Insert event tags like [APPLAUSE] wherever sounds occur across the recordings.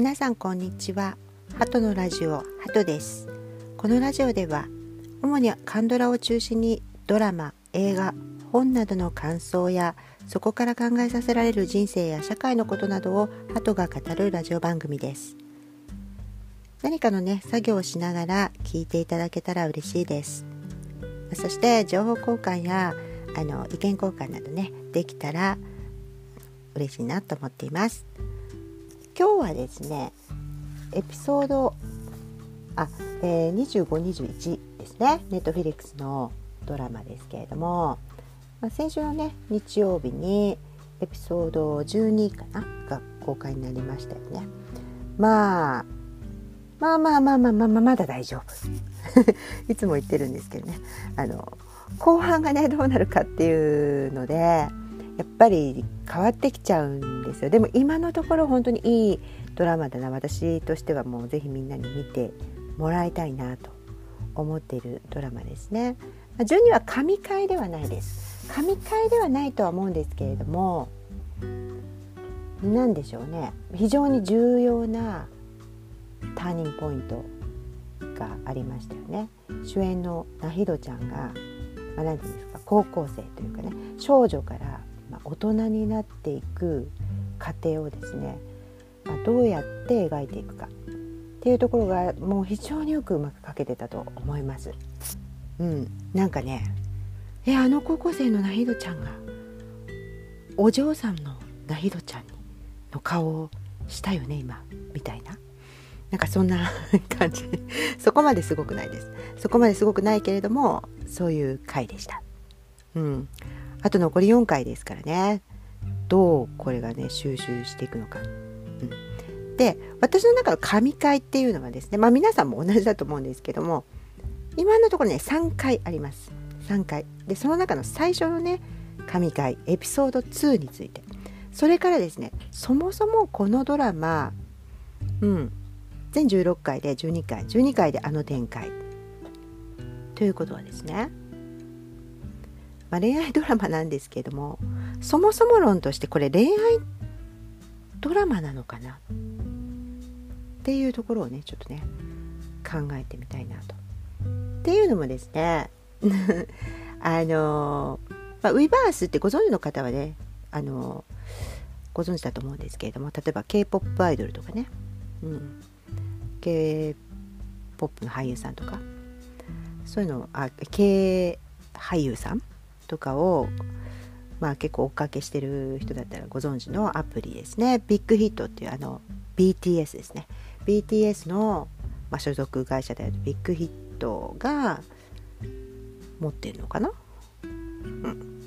皆さんこんにちは。ハトのラジオハトです。このラジオでは主にカンドラを中心にドラマ映画本などの感想やそこから考えさせられる人生や社会のことなどをハトが語るラジオ番組です。何かのね作業をしながら聞いていただけたら嬉しいです。そして情報交換やあの意見交換などねできたら嬉しいなと思っています。今日はですねエピソードあ、えー、2521ですね。ネットフィリックスのドラマですけれども、まあ、先週のね日曜日にエピソード12かな？が公開になりましたよね。まあまあまあまあまあまあまあまだ大丈夫。[LAUGHS] いつも言ってるんですけどね。あの後半がねどうなるかっていうのでやっぱり変わってきちゃうんですよ。でも今のところ本当にいいドラマだな。私としてはもうぜひみんなに見てもらいたいなと思っているドラマですね。12は神回ではないです。神回ではないとは思うんですけれども何でしょうね。非常に重要なターニングポイントがありましたよね。主演のナヒドちゃんがまあ、なんていうんですか高校生というかね少女から、大人になっていく過程をですね、まあ、どうやって描いていくかっていうところがもう非常によくうまく描けてたと思います。うん、なんかねえあの高校生のナヒドちゃんがお嬢さんのナヒドちゃんの顔をしたよね今みたいな。なんかそんな [LAUGHS] 感じ。そこまですごくないです。そこまですごくないけれどもそういう回でした。うん。あと残り4回ですからね。どうこれがね収集していくのか、うん、で私の中の神回っていうのはですねまあ皆さんも同じだと思うんですけども今のところね3回あります。3回。でその中の最初のね神回エピソード2について。それからですねそもそもこのドラマうん。全16回で12回。12回であの展開。ということはですね、まあ、恋愛ドラマなんですけどもそもそも論としてこれ恋愛ドラマなのかな？っていうところをねちょっとね考えてみたいなと。っていうのもですね [LAUGHS] あの、まあ、 Weverse ってご存知の方はねあのご存知だと思うんですけれども例えば k p o p アイドルとかね、うん、K ポップの俳優さんとかそういうのあ K 俳優さんとかをまあ結構追っかけしてる人だったらご存知のアプリですね。ビッグヒットっていうあの BTS ですね。BTS の、まあ、所属会社であるビッグヒットが持ってるのかな、うん、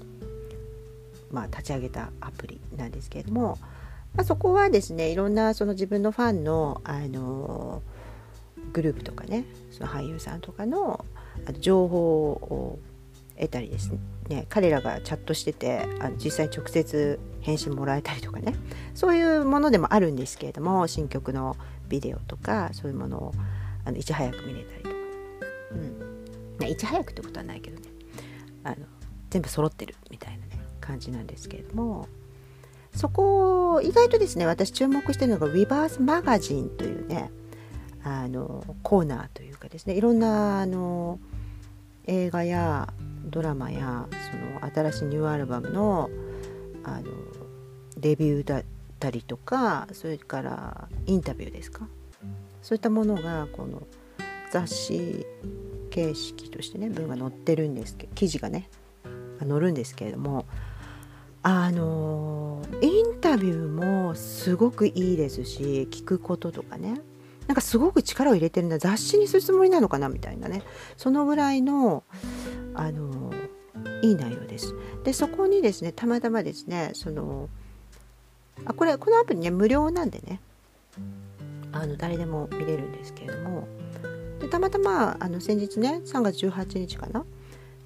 まあ立ち上げたアプリなんですけれどもまあ、そこはですねいろんなその自分のファンの、あのグループとかねその俳優さんとかの情報を得たりですねね彼らがチャットしててあの実際直接返信もらえたりとかね。そういうものでもあるんですけれども新曲のビデオとかそういうものをあのいち早く見れたりとか、うん、いち早くってことはないけどね。あの全部揃ってるみたいなね感じなんですけれども。そこ意外とですね私注目してるのが「リバースマガジン」というねあのコーナーというかですねいろんなあの映画やドラマやその新しいニューアルバムのあのレビューだったりとかそれからインタビューですか？そういったものがこの雑誌形式としてね文が載ってるんですけど記事がね載るんですけれどもあのインタビューもすごくいいですし聞くこととかねなんかすごく力を入れてるんだ。雑誌にするつもりなのかな？みたいなね。そのぐらいのあのいい内容です。でそこにですねたまたまですねそのあこれこのアプリね無料なんでねあの誰でも見れるんですけれどもでたまたまあの先日ね3月18日かな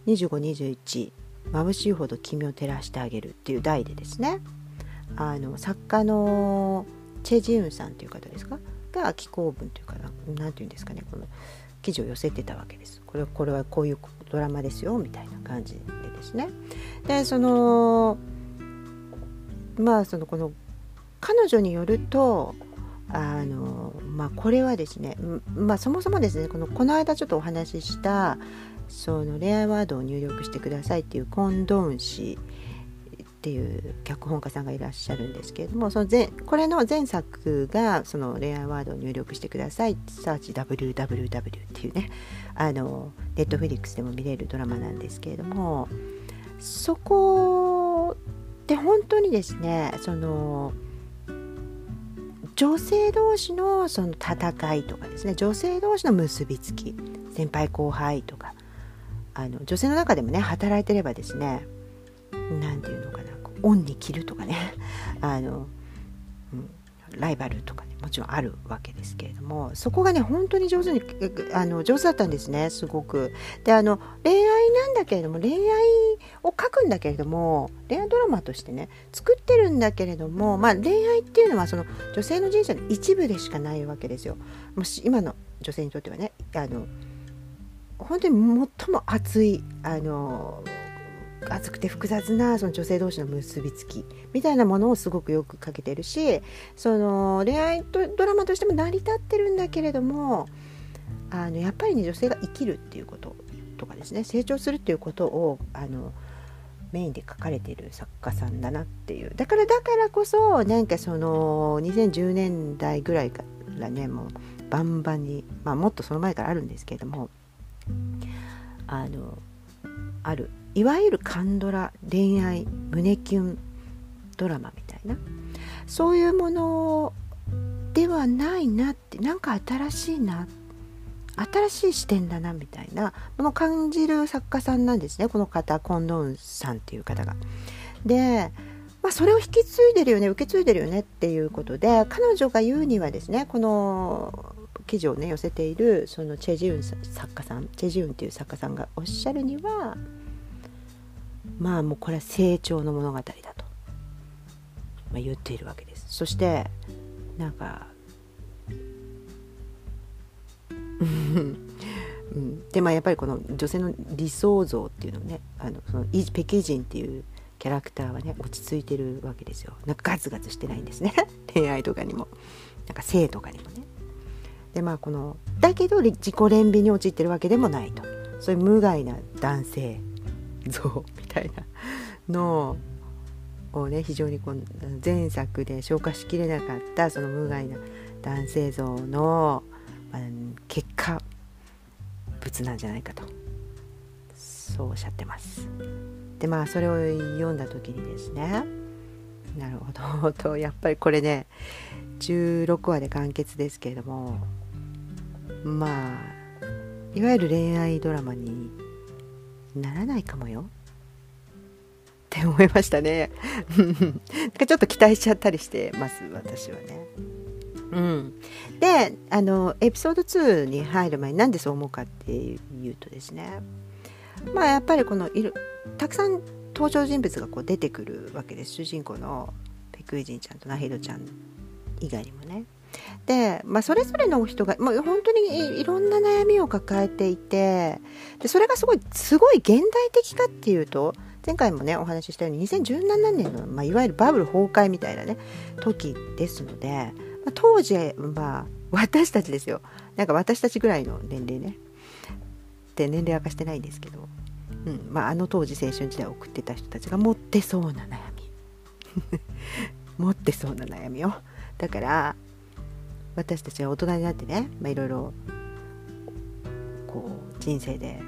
2521眩しいほど君を照らしてあげるっていう題でですねあの作家のチェ・ジウンさんという方ですか？が寄稿文というかな何て言うんですかねこの記事を寄せてたわけです。これこれはこういうドラマですよみたいな感じでですね。でそのまあそのこの彼女によるとあのまあ、これはですね、まあ、そもそもですねこのこの間ちょっとお話ししたその恋愛ワードを入力してくださいっていうコンドーン氏っていう脚本家さんがいらっしゃるんですけれどもその前これの前作がその恋愛ワードを入力してください。サーチ WWW っていうねあのネットフリックスでも見れるドラマなんですけれどもそこで本当にですねその女性同士のその戦いとかですね女性同士の結びつき先輩後輩とかあの女性の中でもね働いてればですね何て言うのかな。オンに着るとかね [LAUGHS] あの、うん、ライバルとかねもちろんあるわけですけれどもそこがね本当に上手にあの上手だったんですねすごく。であの恋愛なんだけれども恋愛を書くんだけれども恋愛ドラマとしてね作ってるんだけれども、まあ、恋愛っていうのはその女性の人生の一部でしかないわけですよ。もし今の女性にとってはねあの本当に最も熱いあの熱くて複雑なその女性同士の結びつきみたいなものをすごくよく書けてるしその恋愛とドラマとしても成り立ってるんだけれどもあのやっぱりね女性が生きるっていうこととかですね成長するっていうことをあのメインで書かれている作家さんだなっていう。だからだからこそなんかその2010年代ぐらいからねもうバンバンにまあもっとその前からあるんですけれどもあのあるいわゆるカンドラ恋愛胸キュンドラマみたいなそういうものではないなってなんか新しいな新しい視点だなみたいなものを感じる作家さんなんですねこの方コンドンさんっていう方が。で、まあ、それを引き継いでるよね受け継いでるよねっていうことで彼女が言うにはですねこの記事をね寄せているそのチェジウン作家さんチェジウンっていう作家さんがおっしゃるにはまあもうこれは成長の物語だと、まあ、言っているわけです。そしてなんかうん、でまあやっぱりこの女性の理想像っていうのねあのその北京人っていうキャラクターはね落ち着いてるわけですよ。なんかガツガツしてないんですね。[LAUGHS] 恋愛とかにも。なんか性とかにもね。でまあこのだけど自己憐憫に陥ってるわけでもないと。そういう無害な男性像みたいなのをね非常にこう前作で消化しきれなかったその無害な男性像の、まあ、結果物なんじゃないかと。そうおっしゃってます。でまあそれを読んだ時にですね。なるほど。とやっぱりこれね16話で完結ですけれどもまあいわゆる恋愛ドラマにならないかもよ。って思いましたね。なんかちょっと期待しちゃったりしてます私はね。うん、であのエピソード2に入る前になんでそう思うかっていうとですね。まあやっぱりこのいるたくさん登場人物がこう出てくるわけです。主人公のペクイジンちゃんとナヒドちゃん以外にもね。で、まあ、それぞれの人が、まあ、本当にいろんな悩みを抱えていてでそれがすごいすごい現代的かっていうと前回もねお話ししたように2017年の、まあ、いわゆるバブル崩壊みたいなね時ですので、まあ、当時、まあ、私たちですよ。なんか私たちぐらいの年齢ね。って年齢明かしてないんですけど、うんまあ、あの当時青春時代を送ってた人たちが持ってそうな悩み。[LAUGHS] 持ってそうな悩みを。だから私たちは大人になってね、まあ、いろいろこう人生で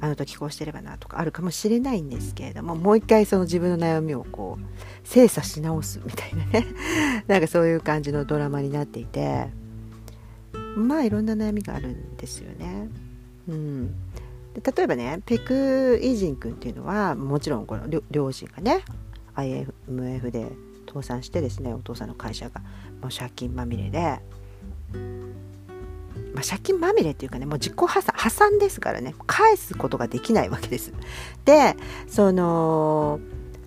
あの時こうしてればなとかあるかもしれないんですけれどももう一回その自分の悩みをこう精査し直すみたいなね [LAUGHS] なんかそういう感じのドラマになっていてまあいろんな悩みがあるんですよね。うん、で例えばねペク・イジン君っていうのはもちろんこの両親がね IMF で倒産してですねお父さんの会社がもう借金まみれで、まあ、借金まみれっていうかねもう自己破産破産ですからね。返すことができないわけです。でその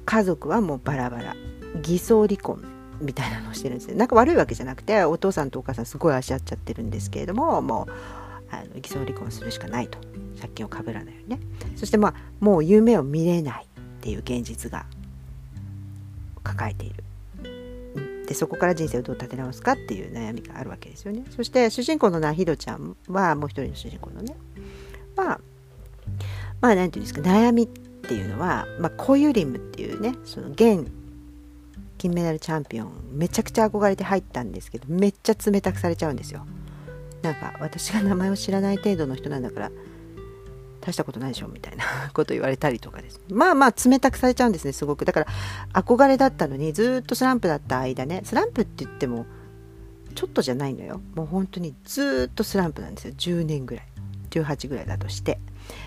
家族はもうバラバラ。偽装離婚みたいなのをしてるんですね。なんか悪いわけじゃなくてお父さんとお母さんすごい足合っちゃってるんですけれどももうあの偽装離婚するしかないと。借金をかぶらないようにね。そしてまあもう夢を見れないっていう現実が抱えている。でそこから人生をどう立て直すかっていう悩みがあるわけですよね。そして主人公のナヒドちゃんはもう一人の主人公のね。まあまあ何て言うんですか悩みっていうのは、まあ、コユリムっていうねその現金メダルチャンピオンめちゃくちゃ憧れて入ったんですけどめっちゃ冷たくされちゃうんですよ。なんか私が名前を知らない程度の人なんだから大したことないでしょみたいな [LAUGHS] こと言われたりとかです。まあまあ冷たくされちゃうんですねすごく。だから憧れだったのにずっとスランプだった間ねスランプって言ってもちょっとじゃないのよ。もう本当にずっとスランプなんですよ。10年ぐらい。18ぐらいだとして。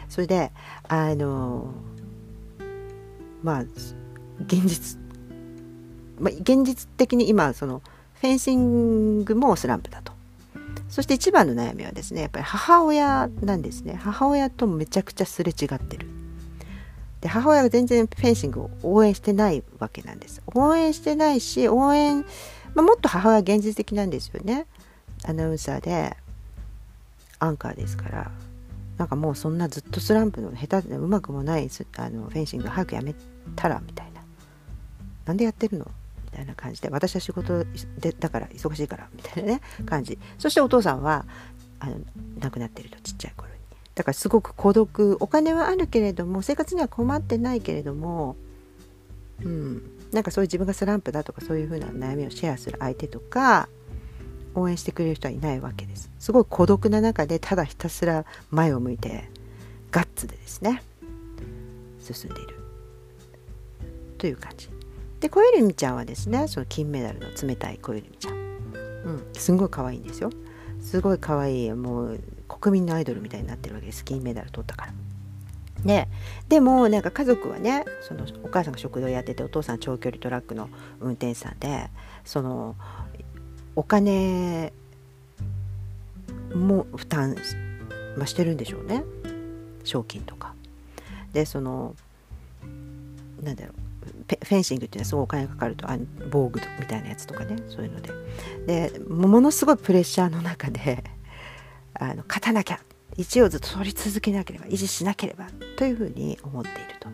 それであのまあ現実まあ、現実的に今そのフェンシングもスランプだと。そして一番の悩みはですねやっぱり母親なんですね。母親とめちゃくちゃすれ違ってる。で母親が全然フェンシングを応援してないわけなんです。応援してないし応援、まあ、もっと母親は現実的なんですよね。アナウンサーでアンカーですから。なんかもうそんなずっとスランプの下手でうまくもないあのフェンシング早くやめたらみたいな。なんでやってるの？みたいな感じで私は仕事でだから忙しいからみたいなね感じ。そしてお父さんはあの亡くなってるとちっちゃい頃に。だからすごく孤独お金はあるけれども生活には困ってないけれどもうん。なんかそういう自分がスランプだとかそういう風な悩みをシェアする相手とか応援してくれる人はいないわけです。すごい孤独な中でただひたすら前を向いてガッツでですね進んでいる。という感じで小ゆりみちゃんはですねその金メダルの冷たい小ゆりみちゃん、うん、すんごい可愛いんですよ。すごい可愛いもう国民のアイドルみたいになってるわけです。金メダル取ったから。ででもなんか家族はねそのお母さんが食堂やっててお父さん長距離トラックの運転手さんでそのお金も負担、まあ、してるんでしょうね。賞金とか。でそのなんだろう。フェンシングっていうのはすごいお金がかかるとあ防具みたいなやつとかねそういうので。でものすごいプレッシャーの中であの勝たなきゃ1をずっと取り続けなければ維持しなければというふうに思っていると。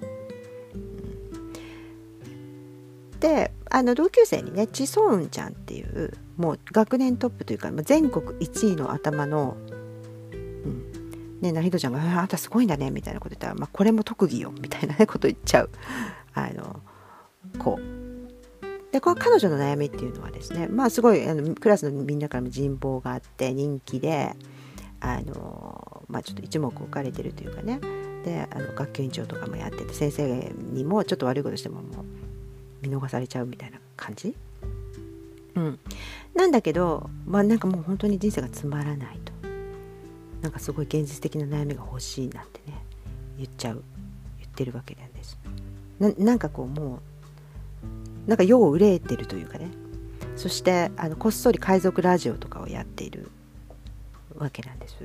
であの同級生にねチソウンちゃんっていうもう学年トップというか全国1位の頭の、うん。ね、ナヒドちゃんが「あんたすごいんだね」みたいなこと言ったら「まあ、これも特技よ」みたいな、こと言っちゃう。あの子でこの彼女の悩みっていうのはですねまあすごいあのクラスのみんなからも人望があって人気であの、まあ、ちょっと一目置かれてるというかね。であの学級委員長とかもやってて先生にもちょっと悪いことしてももう見逃されちゃうみたいな感じ、うん、なんだけどまあなんかもう本当に人生がつまらないと。なんかすごい現実的な悩みが欲しいなんてね言っちゃう。言ってるわけなんです。なんかこうもうなんか世を憂えてるというかね。そしてあのこっそり海賊ラジオとかをやっているわけなんです。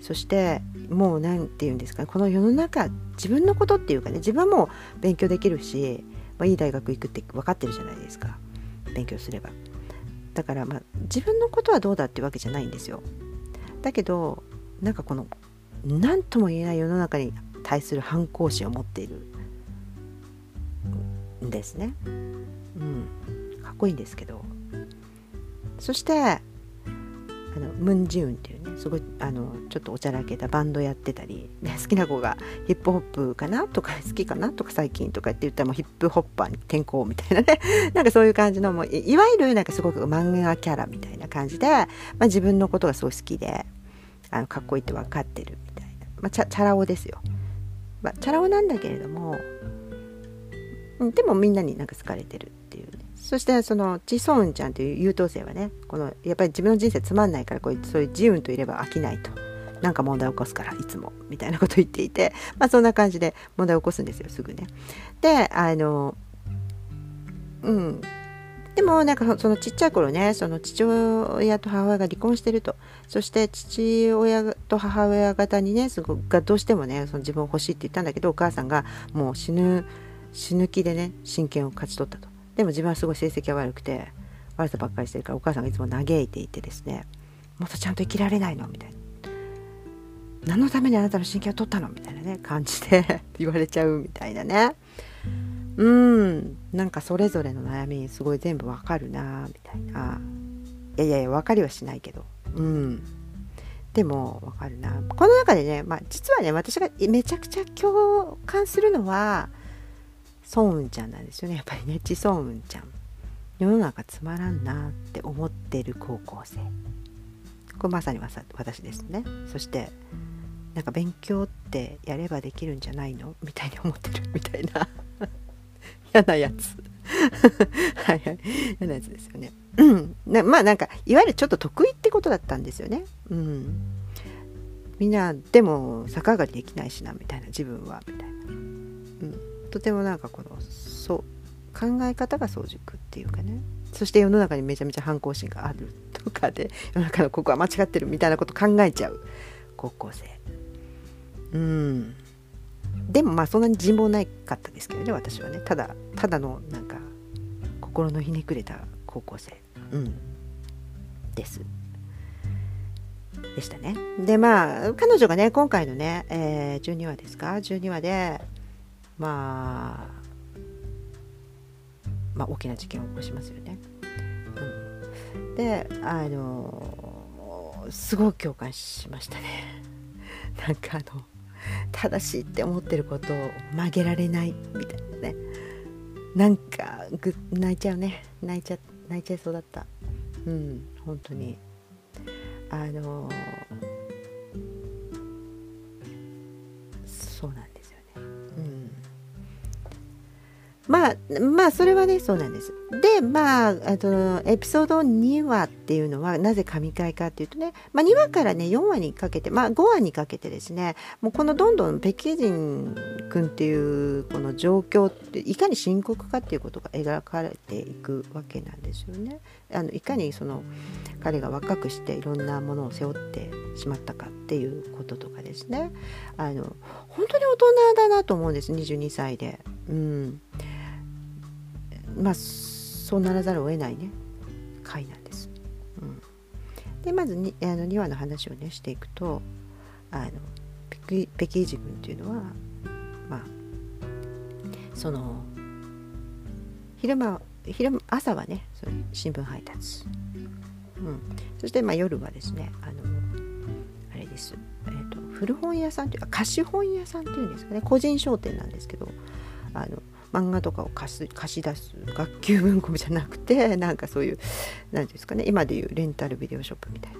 そしてもう何て言うんですかこの世の中自分のことっていうかね。自分も勉強できるし、まあ、いい大学行くって分かってるじゃないですか。勉強すれば。だからまあ自分のことはどうだってわけじゃないんですよ。だけどなんかこの何とも言えない世の中に対する反抗心を持っている。んですね。うん、かっこいいんですけど。そしてあのムン・ジウンっていうねすごいあのちょっとおちゃらけたバンドやってたり、ね、好きな子がヒップホップかなとか好きかなとか最近とかって言ったらもうヒップホッパーに転校みたいなね。[LAUGHS] なんかそういう感じのもういわゆるなんかすごく漫画キャラみたいな感じで、まあ、自分のことがすごい好きであのかっこいいって分かってるみたいな、まあ、チャチャラ男ですよ、まあ、チャラ男なんだけれどもうん、でもみんなになんか好かれてるっていう、ね、そしてそのチソウンちゃんという優等生はねこのやっぱり自分の人生つまんないからこういうそういう自運といれば飽きないと。なんか問題を起こすからいつもみたいなこと言っていて。[LAUGHS] まあそんな感じで問題を起こすんですよすぐね。であのうん。でもなんかそのちっちゃい頃ねその父親と母親が離婚してると。そして父親と母親方にねすごがどうしてもねその自分を欲しいって言ったんだけどお母さんがもう死ぬ死ぬ気でね親権を勝ち取ったと。でも自分はすごい成績が悪くて悪さばっかりしてるからお母さんがいつも嘆いていてですねもっとちゃんと生きられないの？みたいな何のためにあなたの親権を取ったの？みたいなね感じで [LAUGHS] 言われちゃうみたいなね。うん。なんかそれぞれの悩みすごい全部わかるなみたいな。いやいやいや分かりはしないけど。うん。でもわかるな。この中でね、まあ、実はね私がめちゃくちゃ共感するのはソウンちゃんなんですよね。やっぱりねチソウンちゃん。世の中つまらんなって思ってる高校生。これまさに私ですね。そしてなんか勉強ってやればできるんじゃないのみたいに思ってるみたいな。[LAUGHS] 嫌なやつ。[LAUGHS] はいはい。嫌なやつですよね。うん。まあなんかいわゆるちょっと得意ってことだったんですよね。うん。みんなでも逆上がりできないしなみたいな。自分はみたいな、うん、とてもなんかこのそう考え方が早熟っていうかね。そして世の中にめちゃめちゃ反抗心があるとかで [LAUGHS] 世の中のここは間違ってるみたいなこと考えちゃう。高校生。うん。でもまあそんなに人望ないかったですけどね私はね。ただただのなんか心のひねくれた高校生。うん。です。でしたね。でまあ彼女がね今回のね、えー、12話ですか？12話でまあまあ大きな事件を起こしますよね、うん、であのすごく共感しましたね。[LAUGHS] なんかあの正しいって思ってることを曲げられないみたいなね。なんかぐ泣いちゃうね。泣いちゃ泣いちゃいそうだった。うん本当に。あのそうなんです。まあまあそれはねそうなんですでまああとエピソード2話っていうのはなぜ神回かっていうとね、まあ、2話からね4話にかけて、まあ、5話にかけてですねもうこのどんどん北京人君っていうこの状況っていかに深刻かっていうことが描かれていくわけなんですよね。あのいかにその彼が若くしていろんなものを背負ってしまったかっていうこととかですねあの本当に大人だなと思うんです22歳で。うんまあそうならざるを得ないね。回なんです。うん、でまずにあの2話の話をねしていくとあの北京寺君っていうのはまあその昼間昼朝はねそ新聞配達、うん、そしてまあ夜はですねあのあれです、えーと、古本屋さんというか貸本屋さんっていうんですかね。個人商店なんですけどあの漫画とかを貸す貸し出す学級文庫じゃなくて [LAUGHS] なんかそういう何ですかね今でいうレンタルビデオショップみたいな。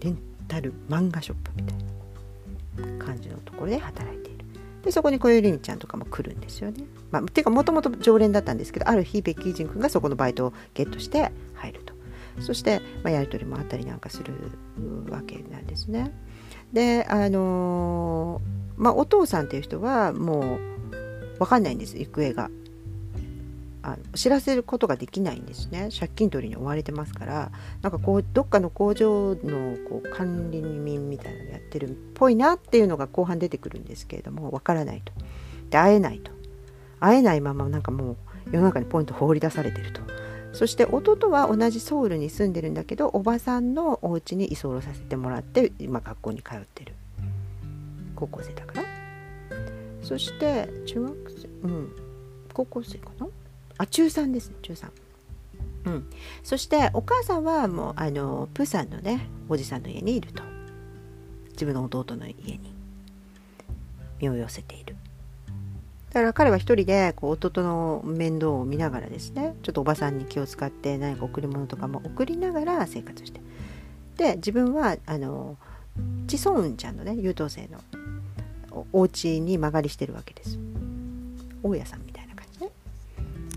レンタル漫画ショップみたいな感じのところで働いている。でそこに小よりみちゃんとかも来るんですよね、まあ、ていうかもともと常連だったんですけどある日ベッキージン君がそこのバイトをゲットして入ると。そして、まあ、やり取りもあったりなんかするわけなんですね。であのー、まあお父さんっていう人はもう分かんないんです行方が。あの知らせることができないんですね。借金取りに追われてますから。なんかこうどっかの工場のこう管理人みたいなのやってるっぽいなっていうのが後半出てくるんですけれども分からないと。で会えないと。会えないままなんかもう世の中にポイント放り出されてると。そして弟は同じソウルに住んでるんだけどおばさんのお家に居候させてもらって今学校に通ってる。高校生だから。そして中学うん高校生かな？あ中3ですね中3うん。そしてお母さんはもうあのプーさんのねおじさんの家にいると。自分の弟の家に。身を寄せている。だから彼は一人でこう弟の面倒を見ながらですねちょっとおばさんに気を使って何か贈り物とかも送りながら生活して。で自分はあのチソンちゃんのね優等生のお家に間借りしてるわけです大家さんみたいな感じね。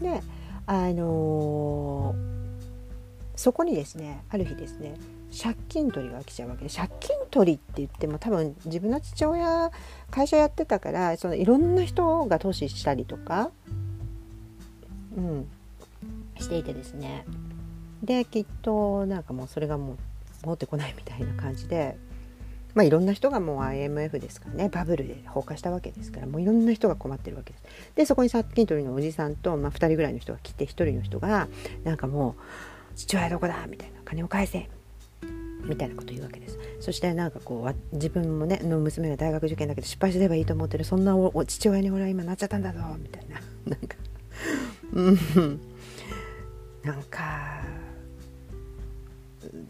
であのー、そこにですねある日ですね借金取りが来ちゃうわけで借金取りって言っても多分自分の父親会社やってたからそのいろんな人が投資したりとか、うん、していてですね。できっとなんかもうそれがもう持ってこないみたいな感じでまあ、いろんな人がもう IMF ですからねバブルで崩壊したわけですからもういろんな人が困ってるわけです。でそこに借金取りのおじさんと、まあ、2人ぐらいの人が来て1人の人がなんかもう「父親どこだ?」みたいな「金を返せ」みたいなこと言うわけです。そしてなんかこう自分もねの娘が大学受験だけど失敗すればいいと思ってるそんなお父親に俺は今なっちゃったんだぞみたいな。[LAUGHS] なんかうん。なんか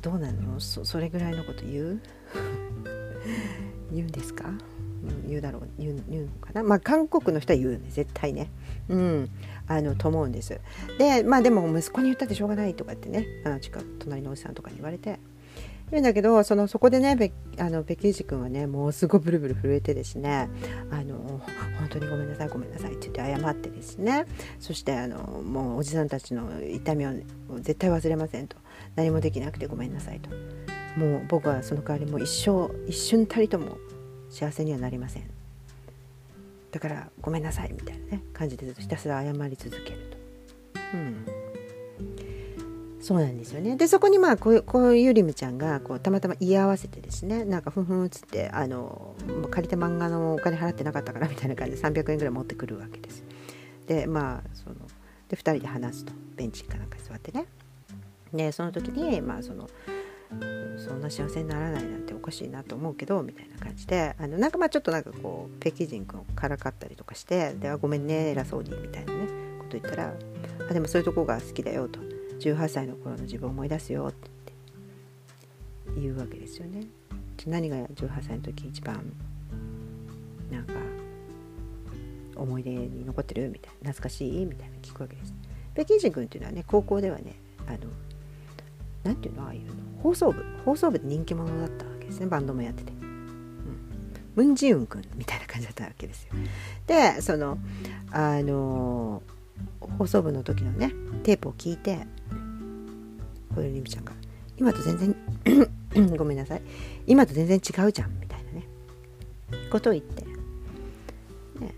どうなの？そそれぐらいのこと言う？[LAUGHS] 言うんですか、うん、言うだろう言う言うのかな？まあ韓国の人は言うね絶対ね。うん。あのと思うんです。でまあでも息子に言ったってしょうがないとかってね。あの近隣のおじさんとかに言われて。言うんだけどそのそこでねべあのベキージ君はねもうすごいブルブル震えてですね。あの本当にごめんなさいごめんなさいって言って謝ってですね。そしてあのもうおじさんたちの痛みを絶対忘れませんと。何もできなくてごめんなさいと。もう僕はその代わりも一生一瞬たりとも幸せにはなりません。だからごめんなさいみたいなね感じでひたすら謝り続けると。うん。そうなんですよね。でそこにまあこうこうゆりむちゃんがこうたまたま言い合わせてですねなんかふんふんっつってあの借りた漫画のお金払ってなかったからみたいな感じで300円ぐらい持ってくるわけです。でまあそので2人で話すと。ベンチかなんか座ってね。でその時にまあそのそんな幸せにならないなんておかしいなと思うけどみたいな感じであのなんかまあちょっとなんかこう北京人君をからかったりとかして「ではごめんね偉そうに」みたいなねこと言ったら「あでもそういうとこが好きだよ」と。18歳の頃の自分を思い出すよって言うわけですよね。何が18歳の時一番なんか思い出に残ってる？みたいな懐かしい？みたいな聞くわけです。北京人君っていうのはね高校ではねあのなんていうのああいうの放送部放送部で人気者だったわけですねバンドもやってて。うんムンジウン君みたいな感じだったわけですよ。でそのあの放送部の時のねテープを聞いて小よりみちゃんが今と全然 [COUGHS] ごめんなさい今と全然違うじゃんみたいなねことを言って、ね、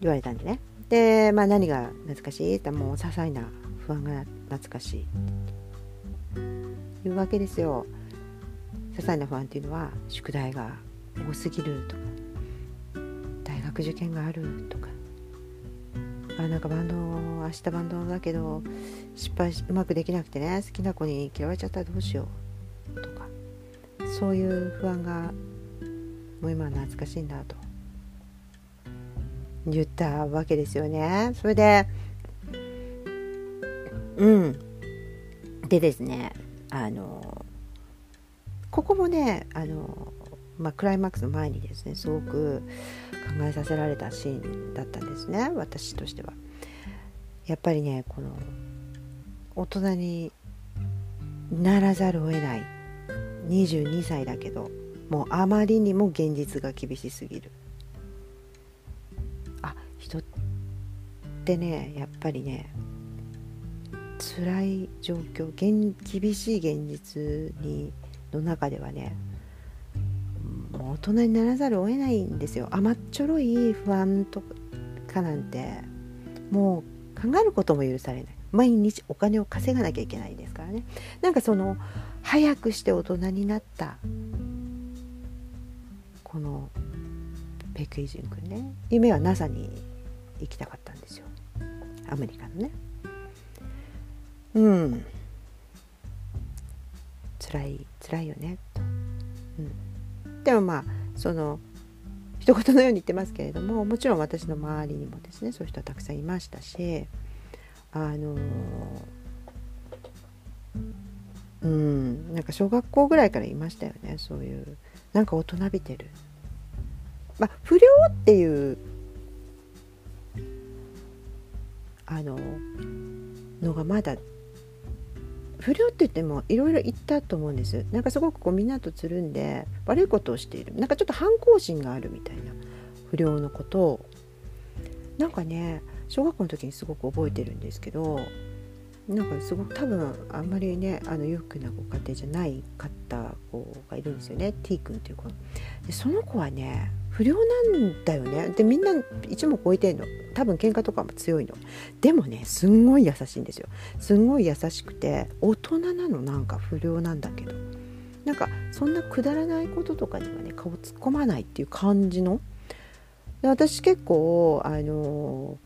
言われたんでねで、まあ、何が懐かしいってもう些細な不安が懐かしいいうわけですよ。些細な不安っていうのは宿題が多すぎるとか大学受験があるとかあなんかバンド明日バンドだけど失敗うまくできなくてね好きな子に嫌われちゃったらどうしようとかそういう不安がもう今は懐かしいんだと。言ったわけですよね。それでうん。でですねあのここもねあの、まあ、クライマックスの前にですねすごく考えさせられたシーンだったんですね私としては。やっぱりねこの大人にならざるを得ない22歳だけどもうあまりにも現実が厳しすぎるあ人ってねやっぱりね辛い状況厳しい現実にの中ではねもう大人にならざるを得ないんですよ。甘っちょろい不安とかなんてもう考えることも許されない。毎日お金を稼がなきゃいけないですからね。なんかその早くして大人になったこのペクイジン君ね。夢は NASA に行きたかったんですよ。アメリカのね。うん。辛い辛いよね。と、うん、でもまあその一言のように言ってますけれどももちろん私の周りにもですねそういう人はたくさんいましたしあのうんなんか小学校ぐらいからいましたよねそういうなんか大人びてる。まあ不良っていうあののがまだ不良って言ってもいろいろ言ったと思うんです。なんかすごくこうみんなとつるんで悪いことをしている。なんかちょっと反抗心があるみたいな。不良のことを。なんかね小学校の時にすごく覚えてるんですけどなんかすごく多分あんまりねあの裕福なご家庭じゃない方子がいるんですよね。T 君っていう子。でその子はね不良なんだよね。でみんな一目置いてんの。多分喧嘩とかも強いの。でもねすんごい優しいんですよ。すんごい優しくて大人なの。なんか不良なんだけど。なんかそんなくだらないこととかにはね顔突っ込まないっていう感じの。私結構あの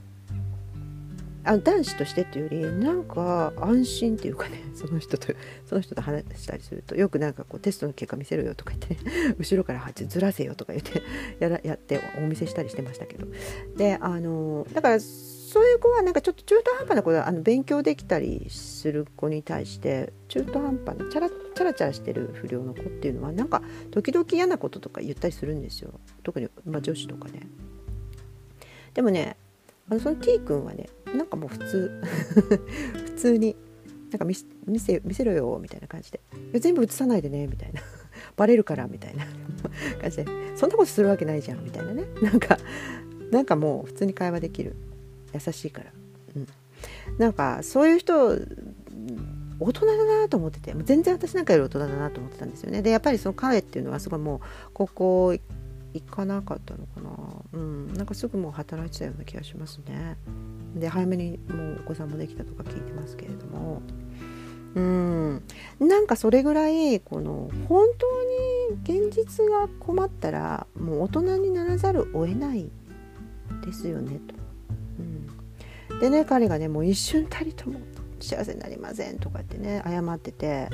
あ男子としてっていうよりなんか安心っていうかね [LAUGHS] その人とその人と話したりするとよくなんかこうテストの結果見せろよとか言って、ね、[LAUGHS] 後ろからずらせよとか言って [LAUGHS] やらやってお見せしたりしてましたけどであのだからそういう子はなんかちょっと中途半端な子はあの勉強できたりする子に対して中途半端なチャラチャラチャラしてる不良の子っていうのはなんか時々嫌なこととか言ったりするんですよ特に、まあ、女子とかね。でもねあのその T 君はねなんかもう普通 [LAUGHS] 普通になんか見せ見せろよみたいな感じで。全部映さないでねみたいな。[LAUGHS] バレるからみたいな。[LAUGHS] 感じで。そんなことするわけないじゃんみたいなね。なんかなんかもう普通に会話できる。優しいから、うん、なんかそういう人大人だなと思ってて。全然私なんかより大人だなと思ってたんですよね。でやっぱりその彼っていうのはすごいもう高校行かなかったのかな。うん。なんかすぐもう働いてたような気がしますね。で早めにもうお子さんもできたとか聞いてますけれどもうんなんかそれぐらいこの本当に現実が困ったらもう大人にならざるを得ないですよねと。うん、でね彼がねもう一瞬たりとも幸せになりませんとかってね謝ってて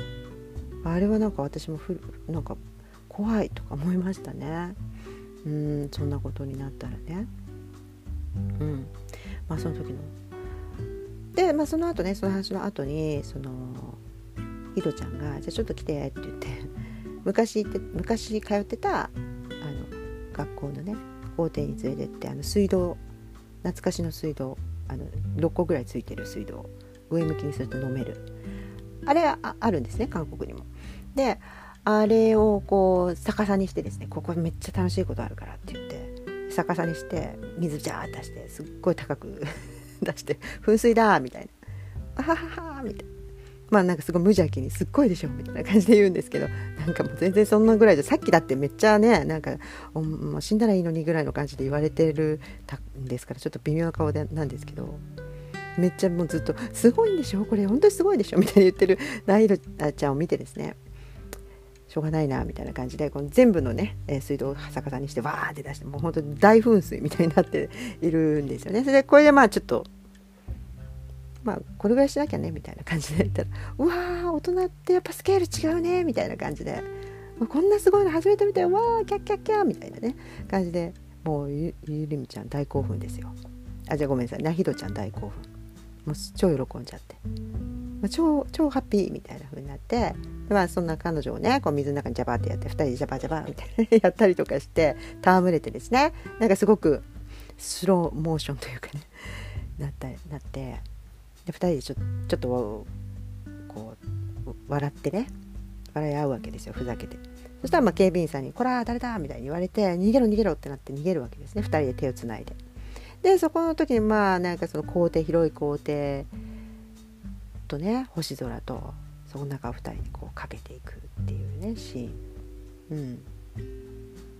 あれはなんか私もふなんか怖いとか思いましたね。うんそんなことになったらね。うんまあその時の。で、まあ、その後ねその話の後にそのひどちゃんが「じゃあちょっと来て」って言って [LAUGHS] 昔行って昔通ってたあの学校のね校庭に連れてってあの水道懐かしの水道あの6個ぐらいついてる水道上向きにすると飲める。あれああるんですね韓国にも。であれをこう逆さにしてですねここめっちゃ楽しいことあるからって言って。逆さにして水ジャーッ出してすっごい高く [LAUGHS] 出して「噴水だ!」みたいな「あははは」みたいな。まあなんかすごい無邪気に「すっごいでしょ」みたいな感じで言うんですけどなんかもう全然そんなぐらいでさっきだってめっちゃねなんかもう死んだらいいのにぐらいの感じで言われてるんですからちょっと微妙な顔でなんですけどめっちゃもうずっと「すごいんでしょこれ本当にすごいでしょ」みたいに言ってるナイルちゃんを見てですねしょうがないなみたいな感じでこの全部のね、え水道を逆さにしてわーって出してもう本当に大噴水みたいになっているんですよね。それでこれでまあちょっとまあこれぐらいしなきゃねみたいな感じで言ったら「うわー大人ってやっぱスケール違うね」みたいな感じで「こんなすごいの初めて見たよわーキャッキャッキャー」みたいなね感じでもうゆゆりみちゃん大興奮ですよ。あじゃあごめんなさいなひどちゃん大興奮もう超喜んじゃって。超超ハッピーみたいな風になってまあそんな彼女をねこう水の中にジャバってやって2人でジャバジャバみたいな [LAUGHS] やったりとかして戯れてですねなんかすごくスローモーションというかねなったなってで2人でちょちょっとこう笑ってね笑い合うわけですよふざけてそしたらまあ警備員さんに「こら誰だ?」みたいに言われて「逃げろ逃げろ」ってなって逃げるわけですね2人で手をつないで。でそこの時にまあなんかその校庭広い校庭とね星空とその中を2人にこうかけていくっていうねシーン。うん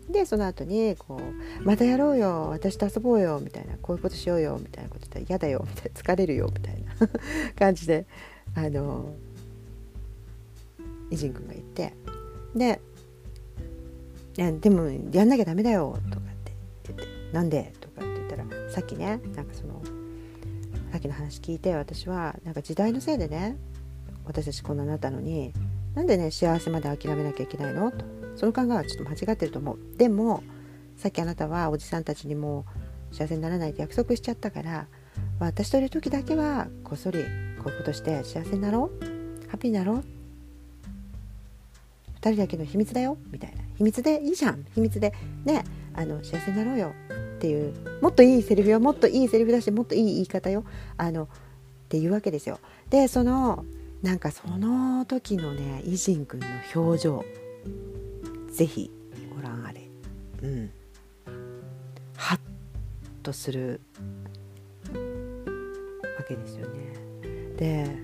でその後にこう「またやろうよ私と遊ぼうよ」みたいな「こういうことしようよ」みたいなこと言ったら「嫌だよ」みたいな「疲れるよ」みたいな [LAUGHS] 感じであのイジン君が言ってで「いやでもやんなきゃダメだよ」とかって言って「なんで?」とかって言ったらさっきねなんかそのさっきの話聞いて私はなんか時代のせいでね私たちこんなになったのになんでね幸せまで諦めなきゃいけないの？と。その考えはちょっと間違ってると思う。でもさっきあなたはおじさんたちにも幸せにならないって約束しちゃったから私といる時だけはこっそりこういうことして幸せになろう。ハッピーになろう。2人だけの秘密だよ。みたいな。秘密でいいじゃん。秘密でねあの幸せになろうよ。っていうもっといいセリフよもっといいセリフだしもっといい言い方よあのっていうわけですよ。でそのなんかその時のねイジン君の表情ぜひご覧あれ。うん。ハッとするわけですよね。で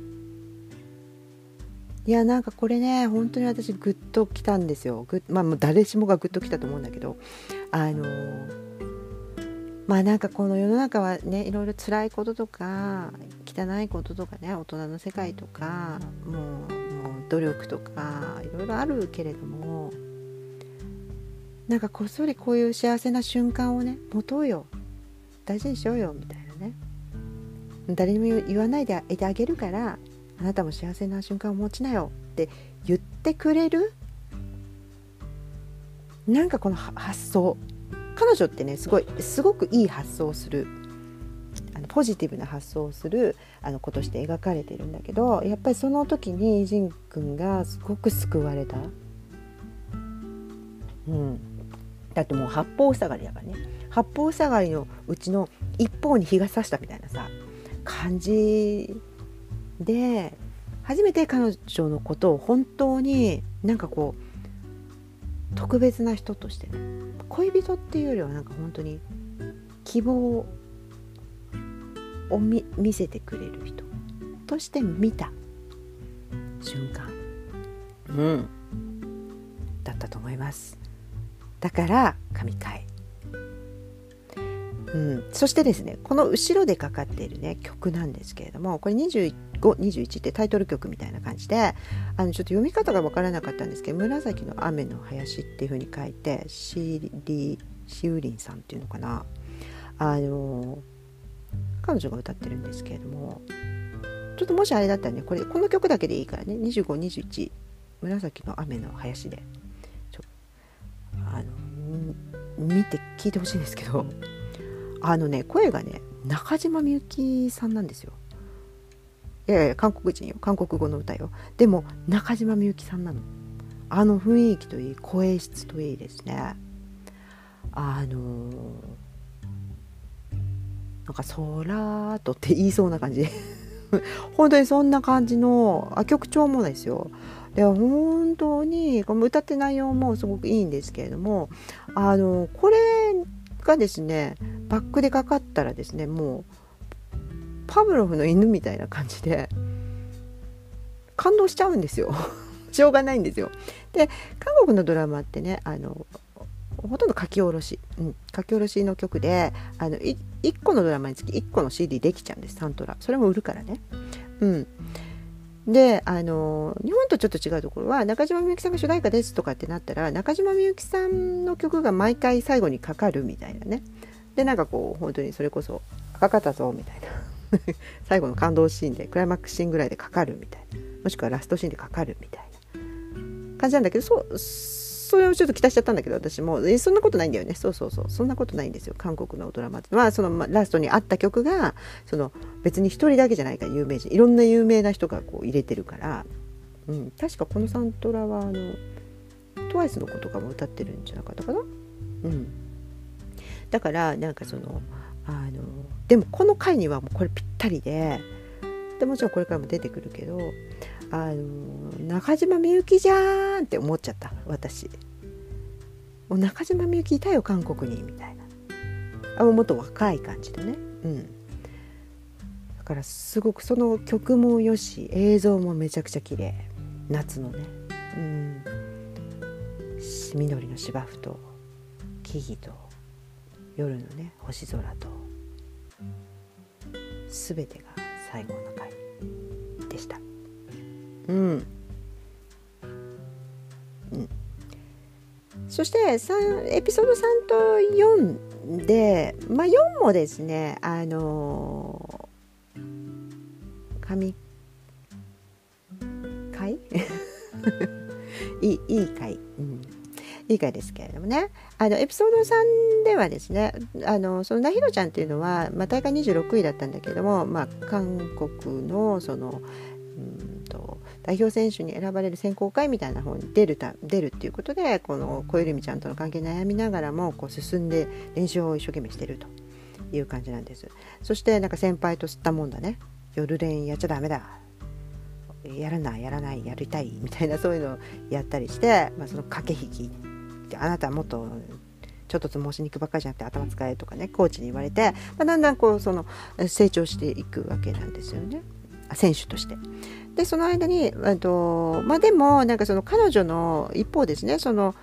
いやなんかこれね本当に私グッときたんですよ。ぐまあもう誰しもがグッときたと思うんだけどあのまあなんかこの世の中はねいろいろ辛いこととか汚いこととかね大人の世界とかもうもう努力とかいろいろあるけれどもなんかこっそりこういう幸せな瞬間をね持とうよ。大事にしようよみたいなね。誰にも言わないでいてあげるからあなたも幸せな瞬間を持ちなよって言ってくれるなんかこの発想。彼女ってねすごいすごくいい発想をするあのポジティブな発想をするあの子として描かれてるんだけどやっぱりその時にジン君がすごく救われた。うん、だってもう八方塞がりだからね八方塞がりのうちの一方に日が差したみたいなさ感じで初めて彼女のことを本当になんかこう特別な人としてね。恋人っていうよりはなんか本当に希望を見せてくれる人として見た瞬間、うん、だったと思います。だから神回。うん、そしてですねこの後ろでかかっているね曲なんですけれどもこれ21 521ってタイトル曲みたいな感じであのちょっと読み方が分からなかったんですけど「紫の雨の林」っていう風に書いてシリシウリンさんっていうのかな。あの彼女が歌ってるんですけれどもちょっともしあれだったらねこれこの曲だけでいいからね2521紫の雨の林でちょあの見て聞いてほしいんですけどあのね声がね中島みゆきさんなんですよ。いやいや韓国人よ。韓国語の歌よ。でも中島みゆきさんなの。あの雰囲気といい声質といいですね。あのー、なんか「空と」って言いそうな感じ。[LAUGHS] 本当にそんな感じのあ曲調もですよ。で本当にこの歌って内容もすごくいいんですけれどもあのこれがですねバックでかかったらですねもうパブロフの犬みたいな感じで感動しちゃうんですよ。[LAUGHS] しょうがないんですよ。で韓国のドラマってねあのほとんど書き下ろし、うん、書き下ろしの曲であの1個のドラマにつき1個の CD できちゃうんですサントラ。それも売るからね。うん。であの日本とちょっと違うところは中島みゆきさんが主題歌ですとかってなったら中島みゆきさんの曲が毎回最後にかかるみたいなね。でなんかこう本当にそれこそ赤かったぞみたいな。[LAUGHS] 最後の感動シーンでクライマックスシーンぐらいでかかるみたいな。もしくはラストシーンでかかるみたいな感じなんだけどそうそれをちょっと期待しちゃったんだけど私もえそんなことないんだよね。そうそうそう。そんなことないんですよ。韓国のドラマってまあその、まあ、ラストにあった曲がその別に一人だけじゃないから有名人いろんな有名な人がこう入れてるから、うん、確かこのサントラはあの TWICE の子とかも歌ってるんじゃなかったかな。うん。だからなんかそのあのでもこの回にはもうこれぴったりででもちろんこれからも出てくるけどあの中島みゆきじゃんって思っちゃった私。もう中島みゆきいたよ韓国にみたいな。あもっと若い感じでね。うん。だからすごくその曲もよし映像もめちゃくちゃ綺麗。夏のね。うん。緑の芝生と木々と夜のね星空と全てが最後の回でした。うん、うん、そしてエピソード3と4で、まあ、4もですねあのー、神回？[LAUGHS] いいいい回、うん、いい回ですけれどもね。あのエピソード3ではですねあのそのなひろちゃんっていうのは、まあ、大会26位だったんだけれども、まあ、韓国のそのうんと代表選手に選ばれる選考会みたいな方に出るた出るっていうことでこの小泉ちゃんとの関係悩みながらもこう進んで練習を一生懸命してるという感じなんです。そしてなんか先輩と吸ったもんだね。夜練やっちゃダメだ。やらないやらないやりたいみたいなそういうのをやったりして、まあ、その駆け引き。あなたもっとちょっとつ申しに行くばっかりじゃなくて頭使えとかねコーチに言われて、まあ、だんだんこうその成長していくわけなんですよね選手として。でその間にとまあでもなんかその彼女の一方ですねその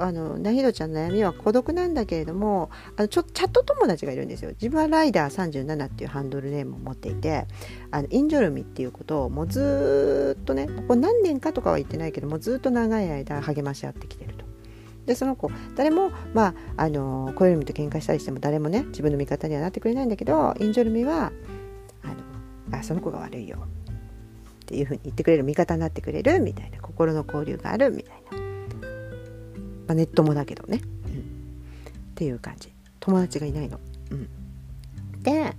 あのなひろちゃんの悩みは孤独なんだけれどもあのちょチャット友達がいるんですよ自分はライダー37っていうハンドルネームを持っていてあのインジョルミっていうことをもうずっとねここ何年かとかは言ってないけどもずっと長い間励まし合ってきてると。でその子誰もまああの小よりみと喧嘩したりしても誰もね自分の味方にはなってくれないんだけどインジョルミはあのあその子が悪いよっていうふうに言ってくれる味方になってくれるみたいな心の交流があるみたいな、まあ、ネットもだけどね、うん、っていう感じ。友達がいないの。うん、で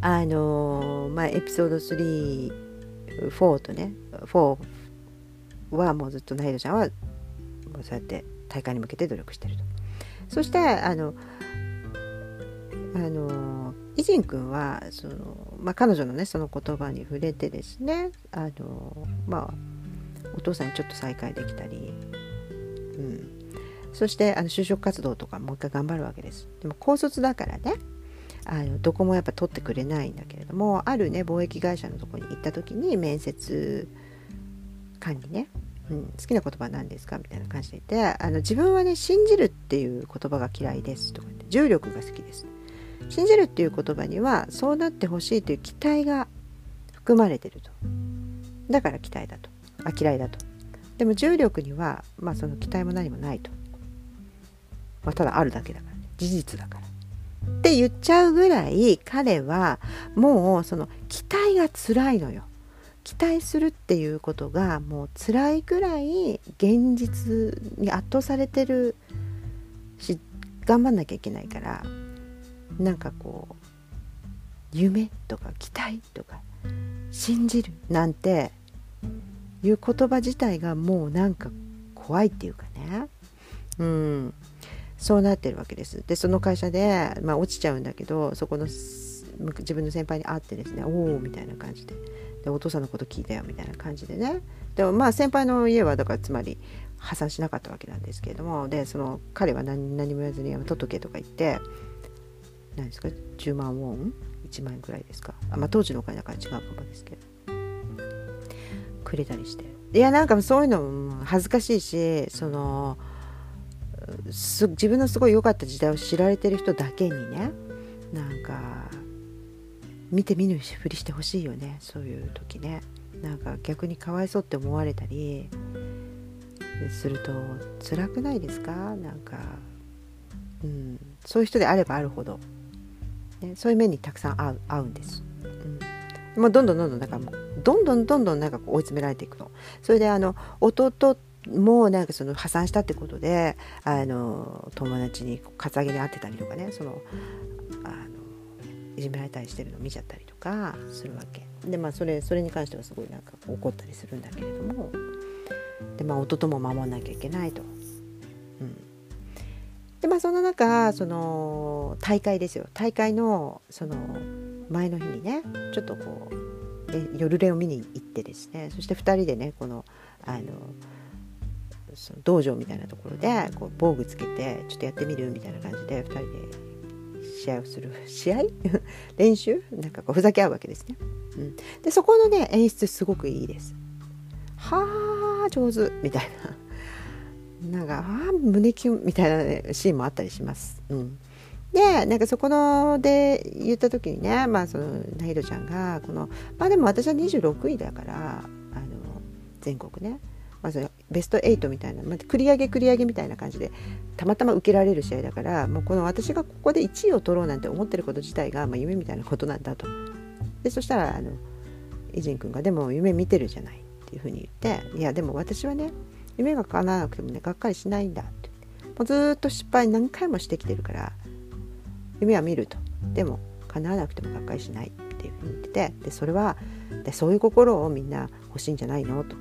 あの、まあエピソード34とね4はもうずっとナイドちゃんはもうそうやって大会に向けて努力してると。そしてあのあのイジン君はその、まあ、彼女のねその言葉に触れてですねあの、まあ、お父さんにちょっと再会できたり、うん、そしてあの就職活動とかもう一回頑張るわけですでも高卒だからねあのどこもやっぱ取ってくれないんだけれどもあるね貿易会社のとこに行った時に面接官にねうん、好きな言葉は何ですかみたいな感じで言ってあの自分はね信じるっていう言葉が嫌いですとか言って重力が好きです。信じるっていう言葉にはそうなってほしいという期待が含まれてると。だから期待だと。あ嫌いだと。でも重力には、まあ、その期待も何もないと、まあ、ただあるだけだからね。事実だから。って言っちゃうぐらい彼はもうその期待が辛いのよ期待するっていうことがもう辛いくらい現実に圧倒されてるし頑張んなきゃいけないからなんかこう夢とか期待とか信じるなんていう言葉自体がもうなんか怖いっていうかね。うん。そうなってるわけです。でその会社で、まあ、落ちちゃうんだけどそこの自分の先輩に会ってですねおおみたいな感じで。でお父さんのこと聞いたよみたいな感じでね。でもまあ先輩の家はだからつまり破産しなかったわけなんですけれども。でその彼は何も言わずに取っとけとか言って何ですか？10万ウォン？1万円くらいですか？あ、まあ、当時のお金だから違うかもですけど。くれたりして。いやなんかそういうの恥ずかしいしその自分のすごい良かった時代を知られてる人だけにね。なんか見て見ぬふりしてほしいよね。そういう時ね。なんか逆にかわいそうって思われたりすると辛くないですか？なんか、うん、そういう人であればあるほど。ね、そういう面にたくさん合う合うんです。うん、もうどんどんどんどんなんかもうどんどんどんどんなんか追い詰められていくの。それであの弟もなんかその破産したってことであの友達にカツアゲに会ってたりとかね。そのあのいじめられたりしてるのを見ちゃったりとかするわけ。でまあそれそれに関してはすごいなんか怒ったりするんだけれども。でまあ弟も守んなきゃいけないと。うん。でまあその中その大会ですよ。大会のその前の日にねちょっとこうで夜練を見に行ってですね。そして2人でねこのあのその道場みたいなところでこう防具つけてちょっとやってみるみたいな感じで2人で試合をする試合？[LAUGHS] 練習？なんかこうふざけ合うわけですね。うん、でそこのね演出すごくいいです。はあ上手みたいな。なんかあ胸キュンみたいな、ね、シーンもあったりします。うん、でなんかそこので言った時にね、まあ、そのナヒドちゃんがこのまあでも私は26位だからあの全国ねまずベスト8みたいな、まあ、繰り上げ繰り上げみたいな感じでたまたま受けられる試合だからもうこの私がここで1位を取ろうなんて思ってること自体が、まあ、夢みたいなことなんだと。でそしたらあのイジン君が「でも夢見てるじゃない」っていうふうに言って「いやでも私はね夢が叶わなくてもねがっかりしないんだって。もうずっと失敗何回もしてきてるから夢は見ると。でも叶わなくてもがっかりしないっていうふうに言っててでそれはでそういう心をみんな欲しいんじゃないのと。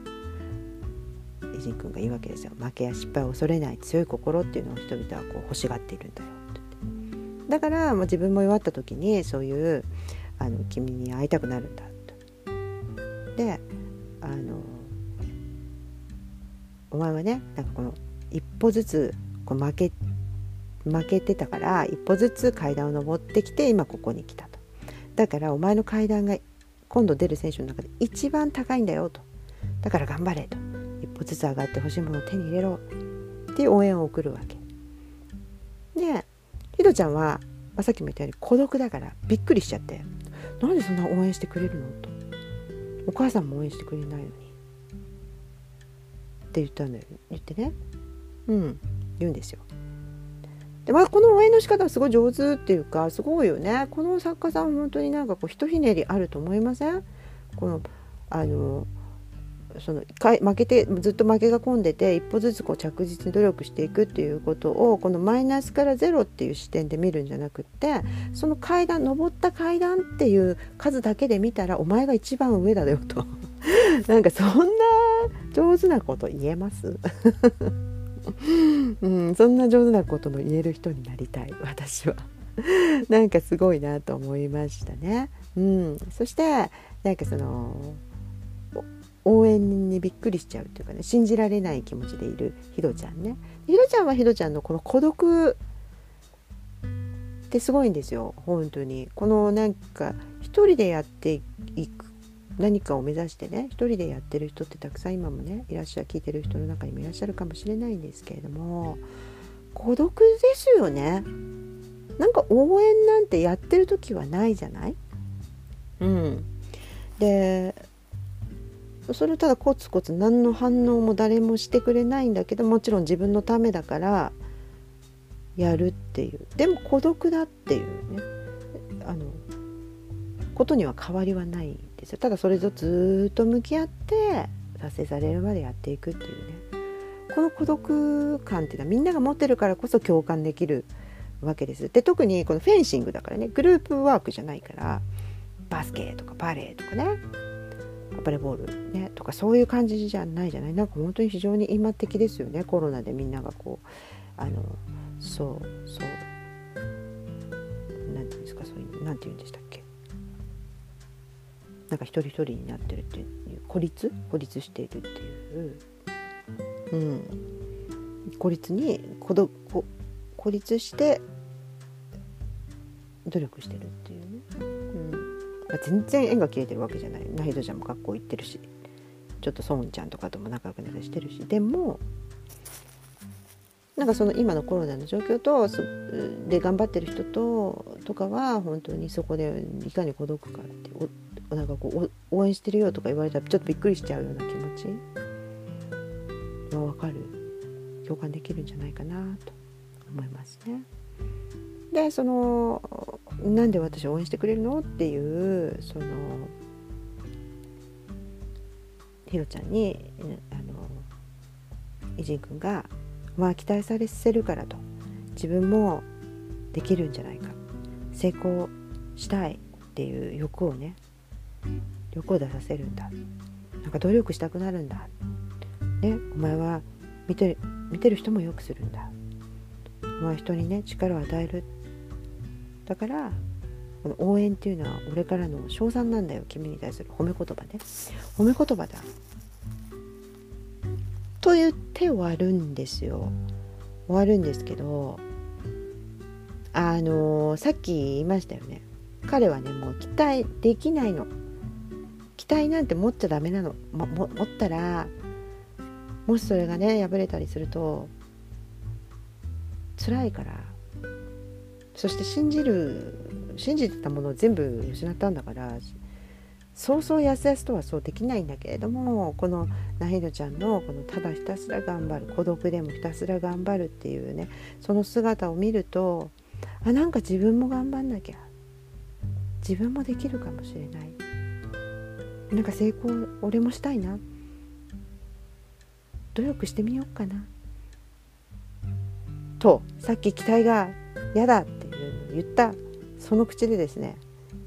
ジン君が言うわけですよ。負けや失敗を恐れない強い心っていうのを人々はこう欲しがっているんだよだからもう自分も弱った時にそういうあの君に会いたくなるんだと。であのお前はねなんかこの一歩ずつこう負け負けてたから一歩ずつ階段を上ってきて今ここに来たと。だからお前の階段が今度出る選手の中で一番高いんだよと。だから頑張れと。一歩ずつ上がって欲しいものを手に入れろ。って応援を送るわけ。でひどちゃんは、まあ、さっきも言ったように孤独だからびっくりしちゃって。なんでそんな応援してくれるの？と。お母さんも応援してくれないのに。って言ったんだよ言ってね。うん。言うんですよ。でまあ、この応援の仕方はすごい上手っていうかすごいよね。この作家さんは本当になんかこうひとひねりあると思いません？このあのその負けてずっと負けが込んでて一歩ずつこう着実に努力していくっていうことをこのマイナスからゼロっていう視点で見るんじゃなくってその階段登った階段っていう数だけで見たらお前が一番上だよと。[LAUGHS] なんかそんな上手なこと言えます？[LAUGHS] うん、そんな上手なことの言える人になりたい私は。なんかすごいなと思いましたね。うん、そしてなんかその応援にびっくりしちゃうっていうかね信じられない気持ちでいるひろちゃんね。ひろちゃんはひろちゃんのこの孤独ってすごいんですよ。本当に。このなんか一人でやっていく何かを目指してね一人でやってる人ってたくさん今もねいらっしゃる聞いてる人の中にもいらっしゃるかもしれないんですけれども孤独ですよね。なんか応援なんてやってる時はないじゃない？うん。でそれをただコツコツ何の反応も誰もしてくれないんだけどもちろん自分のためだからやるっていう。でも孤独だっていうね。あのことには変わりはないですよ。ただそれとずっと向き合って達成されるまでやっていくっていうね。この孤独感っていうのはみんなが持ってるからこそ共感できるわけです。で特にこのフェンシングだからね。グループワークじゃないからバスケとかバレーとかね。バレーボールねとかそういう感じじゃないじゃない。なんか本当に非常に今的ですよねコロナでみんながこうあのそうそう何て言うんですかそういう何て言うんでしたっけ。なんか一人一人になってるっていう孤立？孤立しているっていう。うん。孤立に孤独孤立して努力してるっていう、全然縁が切れてるわけじゃない。ナヒドちゃんも学校行ってるし。ちょっとソンちゃんとかとも仲良くなったりしてるし。でもなんかその今のコロナの状況とで頑張ってる人ととかは本当にそこでいかに孤独かっておなんかこう応援してるよとか言われたらちょっとびっくりしちゃうような気持ち。は分かる。共感できるんじゃないかなと思いますね。でそのなんで私応援してくれるの？っていうそのひろちゃんにあのイジン君がまあ期待されせるからと。自分もできるんじゃないか。成功したいっていう欲をね欲を出させるんだ。なんか努力したくなるんだ。ねお前は見て見てる人もよくするんだ。まあ、人にね力を与えるだからこの応援っていうのは俺からの称賛なんだよ君に対する褒め言葉ね。褒め言葉だ。と言って終わるんですよ。終わるんですけどあのー、さっき言いましたよね。彼はねもう期待できないの。期待なんて持っちゃダメなの、も持ったらもしそれがね破れたりすると辛いから。そして信じる信じてたものを全部失ったんだからそうそうやすやすとはそうできないんだけれどもこのナヒドちゃんのこのただひたすら頑張る孤独でもひたすら頑張るっていうねその姿を見るとあなんか自分も頑張んなきゃ自分もできるかもしれない。なんか成功俺もしたいな。努力してみようかな。とさっき期待が嫌だ。言った。その口でですね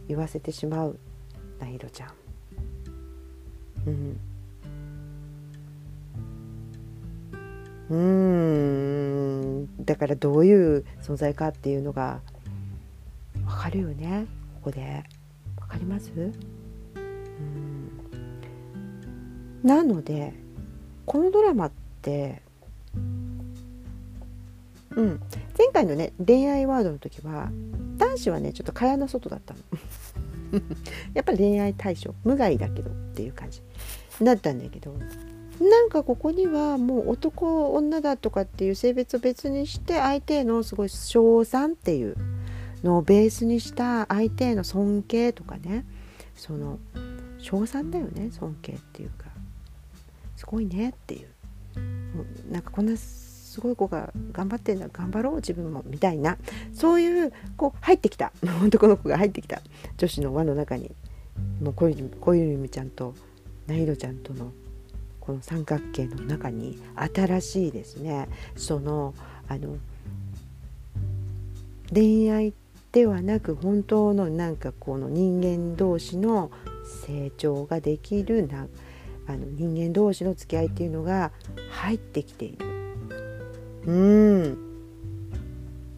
言わせてしまう。なひろちゃん。うん。うん。だからどういう存在かっていうのが分かるよね。ここで。分かります？うん。なのでこのドラマってうん、前回のね恋愛ワードの時は男子はねちょっと蚊帳の外だったの。[LAUGHS] やっぱり恋愛対象無害だけどっていう感じだったんだけどなんかここにはもう男女だとかっていう性別を別にして相手へのすごい称賛っていうのをベースにした相手への尊敬とかねその称賛だよね尊敬っていうか。すごいねっていうなんかこんなすごい子が頑張ってんだ頑張ろう自分もみたいな。そういうこう入ってきた。[LAUGHS] 男の子が入ってきた。女子の輪の中にもう小ゆみちゃんとなひろちゃんとのこの三角形の中に新しいですね。そのあの恋愛ではなく本当のなんかこの人間同士の成長ができるなあの人間同士の付き合いっていうのが入ってきている。うん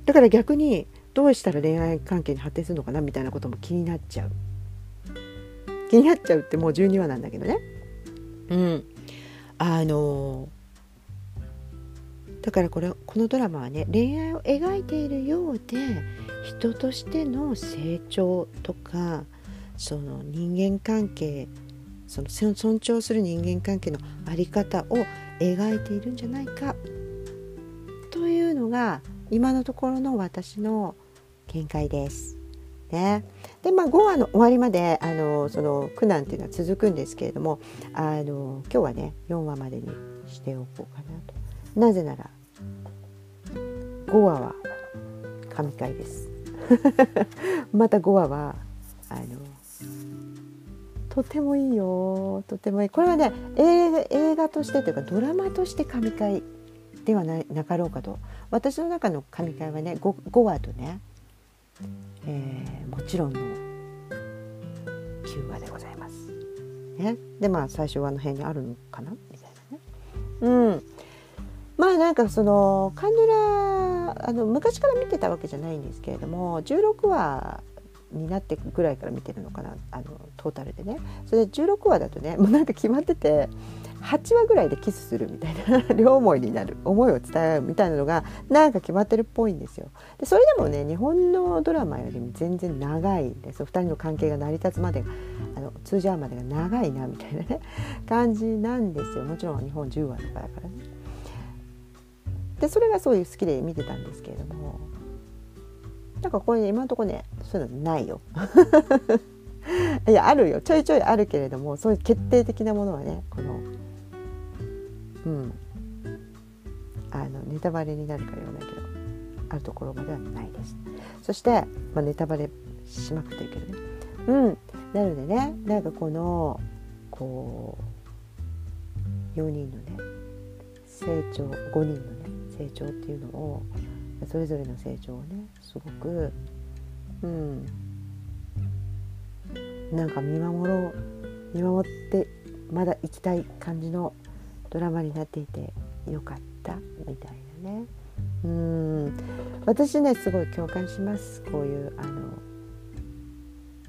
だから逆にどうしたら恋愛関係に発展するのかなみたいなことも気になっちゃう。気になっちゃうってもう12話なんだけどね。うん。あのだからこれこのドラマはね恋愛を描いているようで人としての成長とかその人間関係その尊重する人間関係の在り方を描いているんじゃないかのが今のところの私の見解です。ね、でまあ5話の終わりまであのその苦難っていうのは続くんですけれどもあの今日はね4話までにしておこうかなと。なぜなら5話は神回です。[LAUGHS] また5話はあのとてもいいよとてもいいこれはね映画としてというかドラマとして神回ではなかろうかと私の中の神回はね 5, 5話とね、えー、もちろんの9話でございます。ね、でまあ最初はの辺にあるのかな？みたいなね。うん。まあなんかそのカンヌラあの昔から見てたわけじゃないんですけれども16話になってぐらいから見てるのかな？あのトータルでね。それで16話だとねもうなんか決まってて8話ぐらいでキスするみたいな [LAUGHS] 両思いになる思いを伝え合うみたいなのがなんか決まってるっぽいんですよ。でそれでもね日本のドラマよりも全然長いんです2人の関係が成り立つまであの通じ合うまでが長いなみたいなね [LAUGHS] 感じなんですよもちろん日本10話とかだからね。でそれがそういう好きで見てたんですけれどもなんかこれ、ね、今のところねそういうのないよ。[LAUGHS] いやあるよちょいちょいあるけれどもそういう決定的なものはねこのうんあのネタバレになるから言わないけどあるところまではないです。そして、まあ、ネタバレしまくってるけどね。うんなのでねなんかこのこう4人のね成長5人のね成長っていうのをそれぞれの成長をねすごくうんなんか見守ろう見守ってまだ行きたい感じのドラマになっていてよかったみたいなね。うん。私ねすごい共感します。こういうあの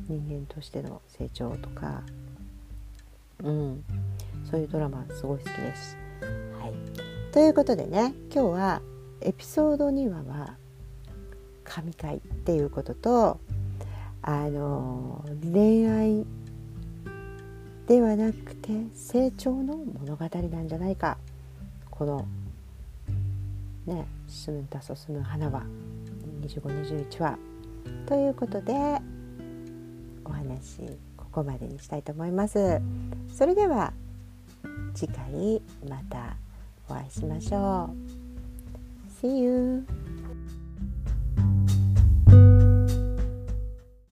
人間としての成長とか。うん。そういうドラマすごい好きです。はい、ということでね今日はエピソード2話は神回っていうこととあの恋愛ではなくて成長の物語なんじゃないかこのね「すむたそすむ花は2521話」ということでお話ここまでにしたいと思います。それでは次回またお会いしましょう。See you!